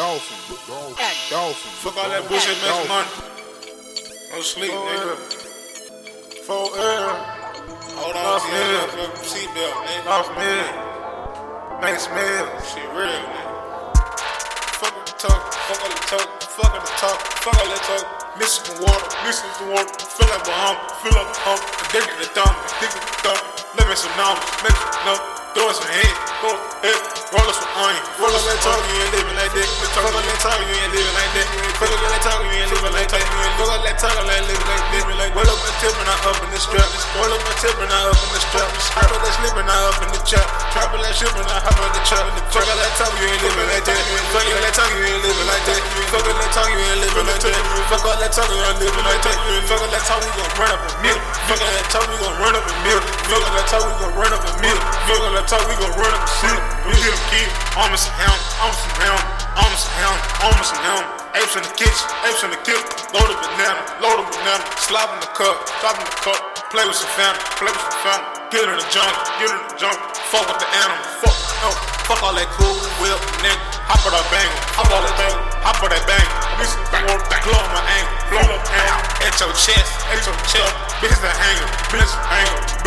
Dolphin. Act Dolphin. Fuck all that bullshit, Dolphin. money. No sleep, nigga. For air. Uh, Hold on, me. Seatbelt, nigga. Lost me. Mace Mill. Shit real, nigga. Fuck all the talk, fuck all the talk, fuck all the talk, fuck all that talk. Missing the water, missing the water. Feel like Bahama, feel like Bahama. Addicted to dumb, addicted to. Let me some numbers, make some numbers. Throw us some head, throw us head, roll us some onion. Fuck all that talk, Fuck all that talk, ain't living like that. Roll up my tip and I up in the strap. Roll up my tip and I up in the strap. Hop on that slip and I up in the trap. Trap on that ship and I hop on the trap. Fuck all that talk, you ain't living like that. Fuck all that talk, you ain't living like that. Fuck all that talk, you ain't living like that. Fuck all that talk, you ain't living like that. Fuck all that talk, we gon' run up a mill. Fuck all that talk, we gon' run up a mill. Fuck all that talk, we gon' run up a mill. Fuck all that talk, we gon' run up a city. We get them kid, almost a hound, almost a hound, almost a hound, almost a hound. Apes in the kitchen, apes in the kitchen. Load a banana, load a banana. Slap in the cup, slap in the cup. Play with some family, play with some family. Get in the jungle, get in the jungle. Fuck with the animal, fuck, no, fuck all that cool whip, nigga. Hop on that bang, hop on that bang, hop on that bang. Bang, blow my ankle, blow my ankle. At your chest, at your chest. Bitch an angle, bitch angle.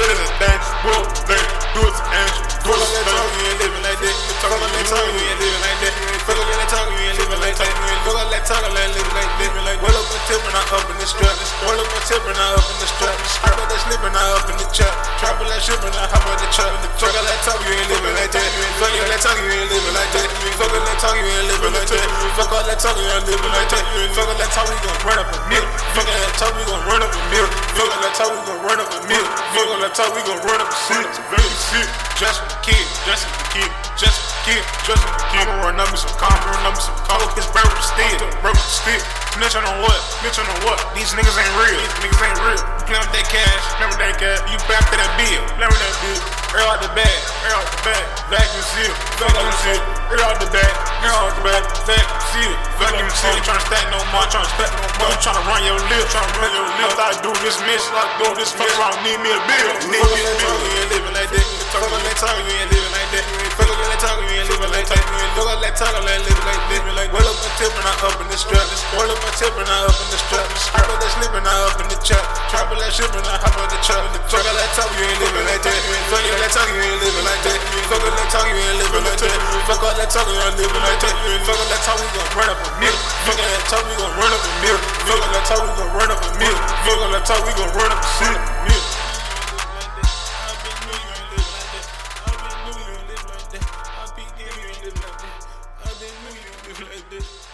Fuck all that talk, you living like. Roll up my tip and I up in the strap. Roll up my tip and I up in the strap. Strap on that slip and I up in the trap. On that ship and I hop on the trap. Fuck all that talk, you ain't living like that. Fuck all that talk, you ain't living like that. Fuck all that talk, you ain't living like that. Fuck all that talk, you ain't living like that. Fuck all that talk, we gon' run up a mill. Fuck all that talk, we gon' run up a mill. Fuck all that talk, we gon' run up a mill. Fuck all that talk, we gon' run up a city. Very sick. Dressing the kid, dressing the kid, dressing the kid, dressing the kid. I'ma run up me some calm, run up me some calm. His bird with the stick, bird with the stick. Snitching on what? Snitching on what? These niggas ain't real. These niggas ain't real. You play with that cash, remember that cash. You back to that bill, remember that bill. Air out the bag, air out the bag. Vacuum seal, vacuum seal. Air out the bag, air out the bag. Vacuum seal, vacuum seal. Ain't tryna stack no more, tryna stack no more. You tryna run your lip, tryna run your lip. I do this miss, like do this miss. Fuck around, need me a bill. Need me a bill. You ain't living like that. Fuck all that talk, you ain't living like that. Fuck all that talk, you ain't living like that. Fuck all that talk, you ain't living like that. Tip and I up in the strap. Roll up my tip and I up in the strap. Strap on that slip and I up in the trap. Trap on that ship and I hop on the trap. Fuck all that talk, you ain't living like that. Fuck all that talk, you ain't living like that. Fuck all that talk, you ain't living like that. Fuck all that talk, you ain't living like that. Fuck all that talk, we gon' run up a mill. Fuck all that talk, we gon' run up a mill. Fuck all that talk, we gon' run up a mill. Fuck all that talk, we gon' run up a city. Mill.